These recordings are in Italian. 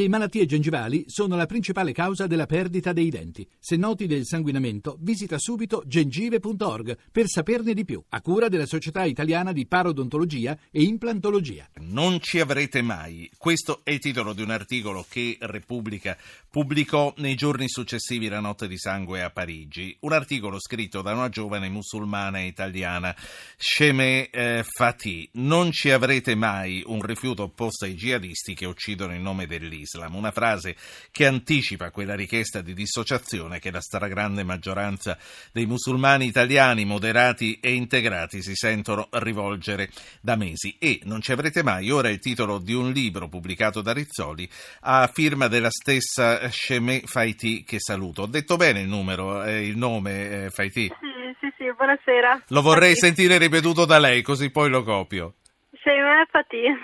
Le malattie gengivali sono la principale causa della perdita dei denti. Se noti del sanguinamento, visita subito gengive.org per saperne di più, a cura della Società Italiana di Parodontologia e Implantologia. Non ci avrete mai. Questo è il titolo di un articolo che Repubblica pubblicò nei giorni successivi alla notte di sangue a Parigi. Un articolo scritto da una giovane musulmana italiana, Shemeh eh, Fatih. Non ci avrete mai un rifiuto opposto ai jihadisti che uccidono in nome dell'Islam dell'Islam, una frase che anticipa quella richiesta di dissociazione che la stragrande maggioranza dei musulmani italiani moderati e integrati si sentono rivolgere da mesi. E non ci avrete mai, ora è il titolo di un libro pubblicato da Rizzoli a firma della stessa Shemé Faiti che saluto. Ho detto bene il numero, eh, il nome eh, Faiti? Sì, sì, sì, buonasera. Lo vorrei sentire ripetuto da lei, così poi lo copio. Shemè Fatih.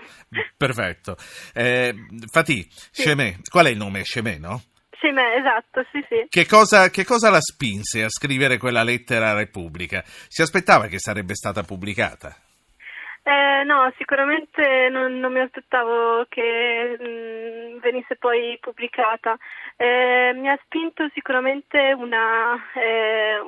Perfetto. Eh, Fatih, sì. Shemè, qual è il nome? Shemè, no? Shemè, esatto, sì, sì. Che cosa, che cosa la spinse a scrivere quella lettera a Repubblica? Si aspettava che sarebbe stata pubblicata? Eh, no, sicuramente non, non, mi aspettavo che mh, mm, venisse poi pubblicata. Eh, mi ha spinto sicuramente una, eh,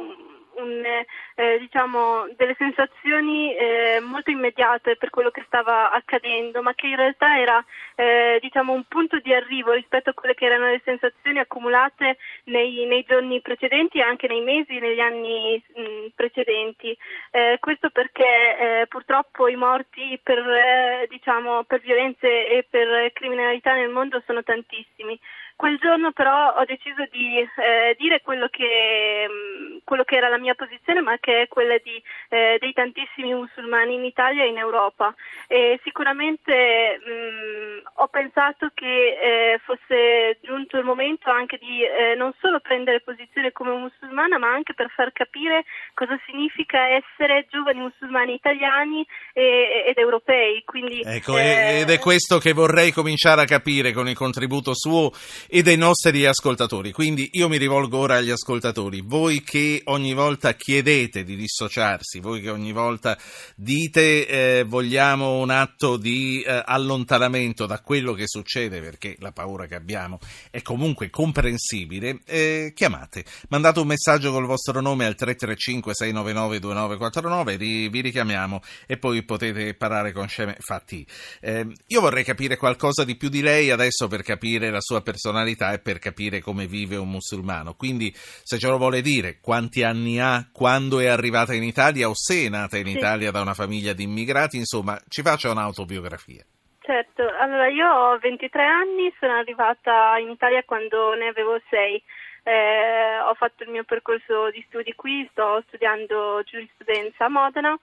un, eh, diciamo, delle sensazioni eh, molto immediate per quello che stava accadendo, ma che in realtà era eh, diciamo, un punto di arrivo rispetto a quelle che erano le sensazioni accumulate nei, nei giorni precedenti e anche nei mesi e negli anni mh, precedenti. Eh, questo perché eh, purtroppo i morti per, eh, diciamo, per violenze e per criminalità nel mondo sono tantissimi. Quel giorno però ho deciso di eh, dire quello che, mh, quello che, era la mia posizione, ma che è quella di, eh, dei tantissimi musulmani in Italia e in Europa. E sicuramente mh, ho pensato che eh, fosse giunto il momento anche di eh, non solo prendere posizione come musulmana, ma anche per far capire cosa significa essere giovani musulmani italiani e, ed europei. Quindi, ecco, ed è eh, questo che vorrei cominciare a capire con il contributo suo e dei nostri ascoltatori. Quindi io mi rivolgo ora agli ascoltatori. Voi che ogni volta chiedete di dissociarsi, voi che ogni volta dite eh, vogliamo un atto di eh, allontanamento da quello che succede, perché la paura che abbiamo è comunque comprensibile, eh, chiamate. Mandate un messaggio col vostro nome al 335 699 2949, vi, richiamiamo e poi potete parlare con Sceme Fatti. Eh, io vorrei capire qualcosa di più di lei adesso per capire la sua personalità personalità e per capire come vive un musulmano. Quindi, se ce lo vuole dire, quanti anni ha, quando è arrivata in Italia o se è nata in sì. Italia da una famiglia di immigrati, insomma, ci faccia un'autobiografia. Certo, allora io ho 23 anni, sono arrivata in Italia quando ne avevo 6. Eh, ho fatto il mio percorso di studi qui, sto studiando giurisprudenza a Modena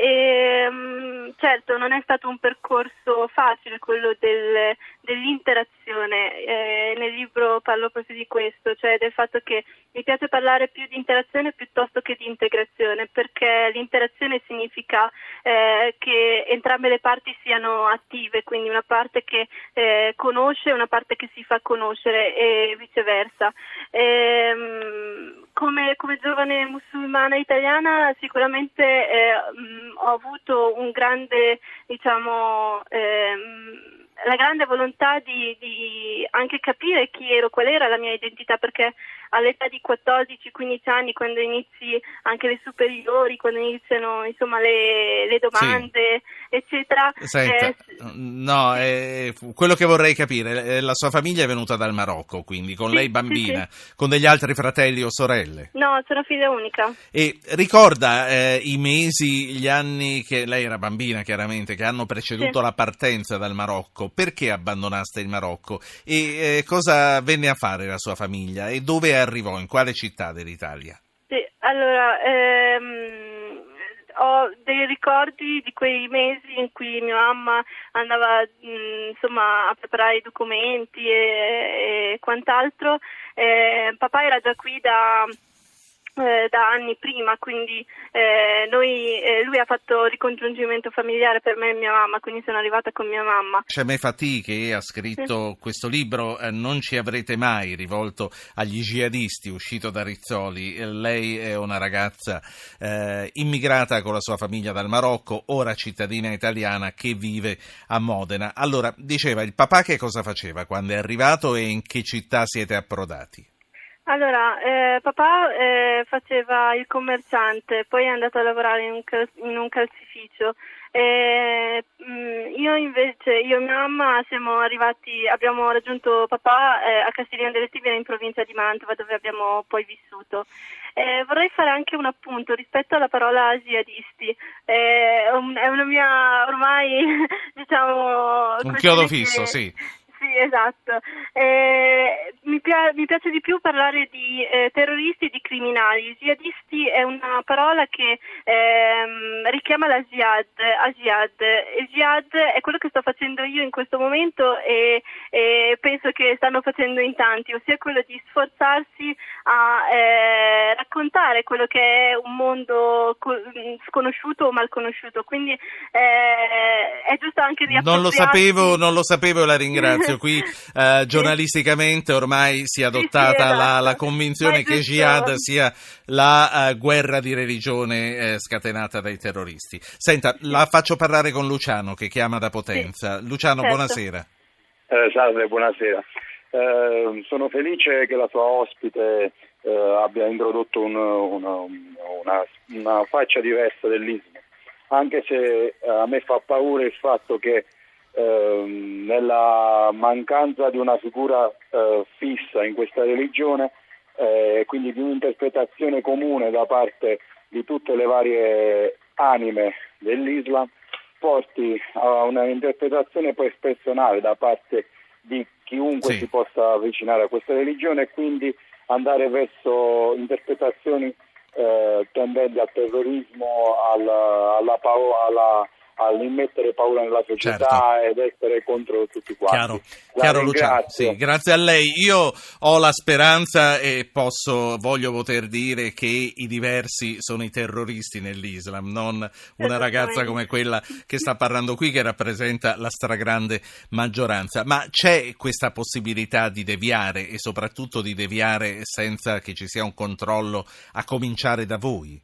e, mm, certo, non è stato un percorso facile quello del, dell'interazione. Eh, nel libro parlo proprio di questo, cioè del fatto che mi piace parlare più di interazione piuttosto che di integrazione, perché l'interazione significa eh, che entrambe le parti siano attive, quindi una parte che eh, conosce e una parte che si fa conoscere e viceversa. Ehm, come, come, giovane musulmana italiana sicuramente eh, mh, ho avuto un grande, diciamo, ehm, la grande volontà di, di, anche capire chi ero, qual era la mia identità, perché all'età di 14-15 anni, quando inizi anche le superiori, quando iniziano insomma, le, le domande, sì. eccetera. Senta, eh, no, eh, quello che vorrei capire, eh, la sua famiglia è venuta dal Marocco, quindi con sì, lei bambina, sì, con degli altri fratelli o sorelle? No, sono figlia unica. E ricorda eh, i mesi, gli anni che lei era bambina, chiaramente, che hanno preceduto la partenza dal Marocco. Perché abbandonaste il Marocco? E eh, cosa venne a fare la sua famiglia? E dove arrivò? In quale città dell'Italia? Sì, allora, ehm, ho dei ricordi di quei mesi in cui mia mamma andava mh, mm, insomma, a preparare i documenti e, e quant'altro. Eh, papà era già qui da eh, da anni prima, quindi eh, noi, eh, lui ha fatto ricongiungimento familiare per me e mia mamma, quindi sono arrivata con mia mamma. Cemè Fatih che ha scritto sì. questo libro eh, Non ci avrete mai rivolto agli jihadisti uscito da Rizzoli. Eh, lei è una ragazza immigrata con la sua famiglia dal Marocco, ora cittadina italiana che vive a Modena. Allora, diceva il papà che cosa faceva quando è arrivato e in che città siete approdati? Allora, eh, papà eh, faceva il commerciante, poi è andato a lavorare in un, cal- in un calzificio. Eh, io invece, io e mia mamma siamo arrivati, abbiamo raggiunto papà eh, a Castiglione delle Tibie in provincia di Mantova dove abbiamo poi vissuto. Eh, vorrei fare anche un appunto rispetto alla parola jihadisti. È una mia ormai diciamo un chiodo fisso, sì sì, esatto. Eh, mi, pia- mi, piace di più parlare di eh, terroristi e di criminali. Jihadisti è una parola che ehm, richiama la jihad, a jihad. E jihad è quello che sto facendo io in questo momento e, e penso che stanno facendo in tanti, ossia quello di sforzarsi a eh, raccontare quello che è un mondo co- sconosciuto o mal conosciuto. Quindi eh, è giusto anche di Non lo sapevo, non lo sapevo, la ringrazio spazio qui eh, giornalisticamente ormai si è adottata sì, sì, esatto. la, la, convinzione che jihad sia la uh, guerra di religione eh, scatenata dai terroristi. Senta, la faccio parlare con Luciano che chiama da Potenza. Luciano, certo. buonasera. Eh, salve, buonasera. Eh, sono felice che la sua ospite eh, abbia introdotto un, una, una, una, faccia diversa dell'Islam, anche se a me fa paura il fatto che nella mancanza di una figura eh, fissa in questa religione e eh, quindi di un'interpretazione comune da parte di tutte le varie anime dell'Islam porti a un'interpretazione poi personale da parte di chiunque sì. si possa avvicinare a questa religione e quindi andare verso interpretazioni eh, tendenti al terrorismo, alla, alla, alla all'immettere paura nella società certo. ed essere contro tutti quanti. Chiaro, Chiaro Luciano, sì, grazie a lei. Io ho la speranza e posso, voglio poter dire che i diversi sono i terroristi nell'Islam, non una ragazza come quella che sta parlando qui che rappresenta la stragrande maggioranza. Ma c'è questa possibilità di deviare e soprattutto di deviare senza che ci sia un controllo a cominciare da voi?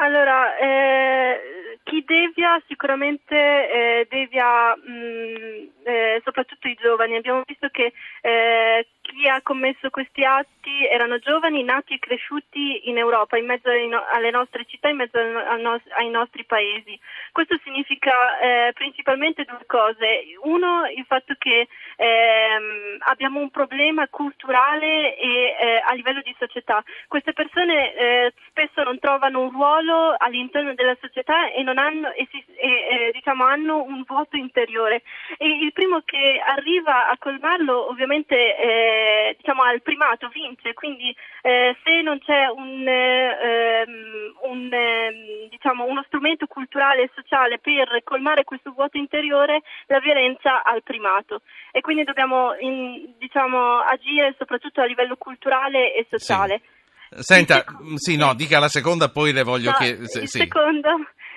Allora, eh, chi devia sicuramente eh, devia mh, mm, eh, soprattutto i giovani. Abbiamo visto che eh, chi ha commesso questi atti erano giovani nati e cresciuti in Europa, in mezzo alle nostre città, in mezzo ai nostri paesi. Questo significa eh, principalmente due cose. Uno, il fatto che ehm, abbiamo un problema culturale e eh, a livello di società. Queste persone eh, spesso non trovano un ruolo all'interno della società e, hanno, e, si, e diciamo, hanno un vuoto interiore. E il primo che arriva a colmarlo ovviamente eh, diciamo, al primato vince, quindi eh, se non c'è un, ehm, un, ehm, diciamo, uno strumento culturale e sociale per colmare questo vuoto interiore, la violenza ha il primato. E quindi dobbiamo in, diciamo, agire soprattutto a livello culturale e sociale. Sì. Senta, secondo... sì, no, dica la seconda, poi le voglio no, che... Sì. Il, secondo,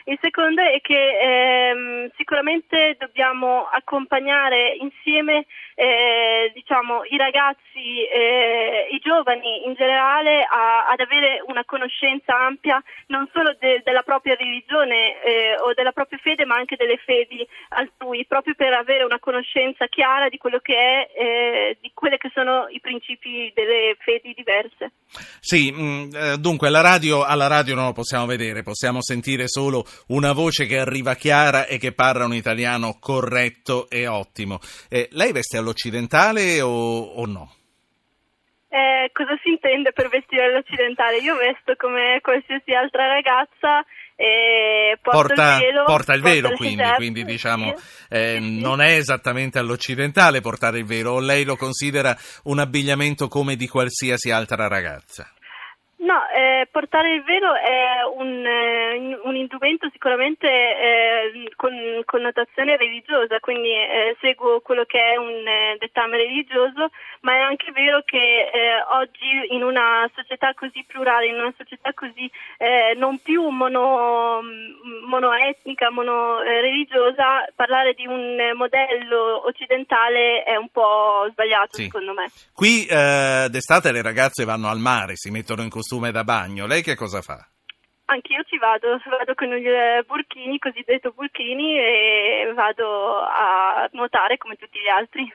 il secondo è che ehm, sicuramente dobbiamo accompagnare insieme eh, diciamo, i ragazzi, eh, i giovani in generale a, ad avere una conoscenza ampia non solo de, della propria religione eh, o della propria fede ma anche delle fedi altrui, proprio per avere una conoscenza chiara di quello che è, eh, di quelli che sono i principi delle fedi diverse. Sì, mh, mm, eh, dunque radio, alla radio non lo possiamo vedere, possiamo sentire solo una voce che arriva chiara e che parla un italiano corretto e ottimo. Eh, lei veste all'occidentale o, o no? Eh, cosa si intende per vestire all'occidentale? Io vesto come qualsiasi altra ragazza e porta, il velo, porta il velo quindi, quindi, diciamo eh, non è esattamente all'occidentale portare il velo, o lei lo considera un abbigliamento come di qualsiasi altra ragazza? No, eh, portare il velo è un, eh, un indumento sicuramente eh, con connotazione religiosa, quindi eh, seguo quello che è un eh, dettame religioso, ma è anche vero che eh, oggi in una società così plurale, in una società così non più mono, monoetnica, monoreligiosa, parlare di un modello occidentale è un po' sbagliato sì. secondo me. Qui d'estate le ragazze vanno al mare, si mettono in costume costume da bagno, lei che cosa fa? Anch'io ci vado, vado con i eh, burchini, cosiddetto burchini, e vado a nuotare come tutti gli altri.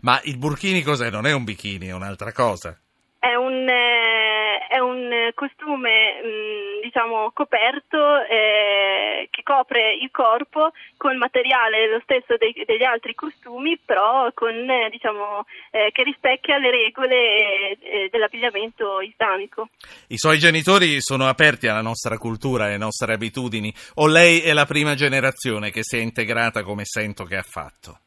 Ma il burchini cos'è? Non è un bikini, è un'altra cosa? È un, eh, è un costume, mh, mm, diciamo, coperto eh, copre il corpo con materiale lo stesso dei, degli altri costumi, però con, eh, diciamo, eh, che rispecchia le regole eh, dell'abbigliamento islamico. I suoi genitori sono aperti alla nostra cultura, alle nostre abitudini, o lei è la prima generazione che si è integrata come sento che ha fatto?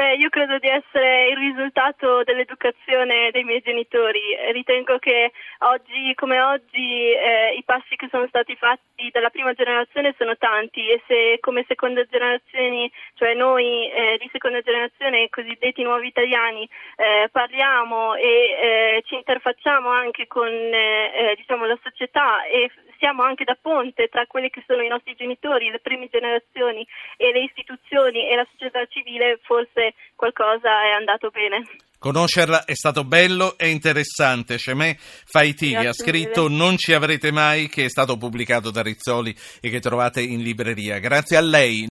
Beh, io credo di essere il risultato dell'educazione dei miei genitori. Ritengo che oggi come oggi eh, i passi che sono stati fatti dalla prima generazione sono tanti e se come seconda generazione, cioè noi eh, di seconda generazione, cosiddetti nuovi italiani, eh, parliamo e eh, ci interfacciamo anche con eh, eh, diciamo, la società e siamo anche da ponte tra quelli che sono i nostri genitori, le prime generazioni e le istituzioni e la società civile, forse qualcosa è andato bene. Conoscerla è stato bello e interessante. Cemè Faiti ha scritto mille. Non ci avrete mai, che è stato pubblicato da Rizzoli e che trovate in libreria. Grazie a lei.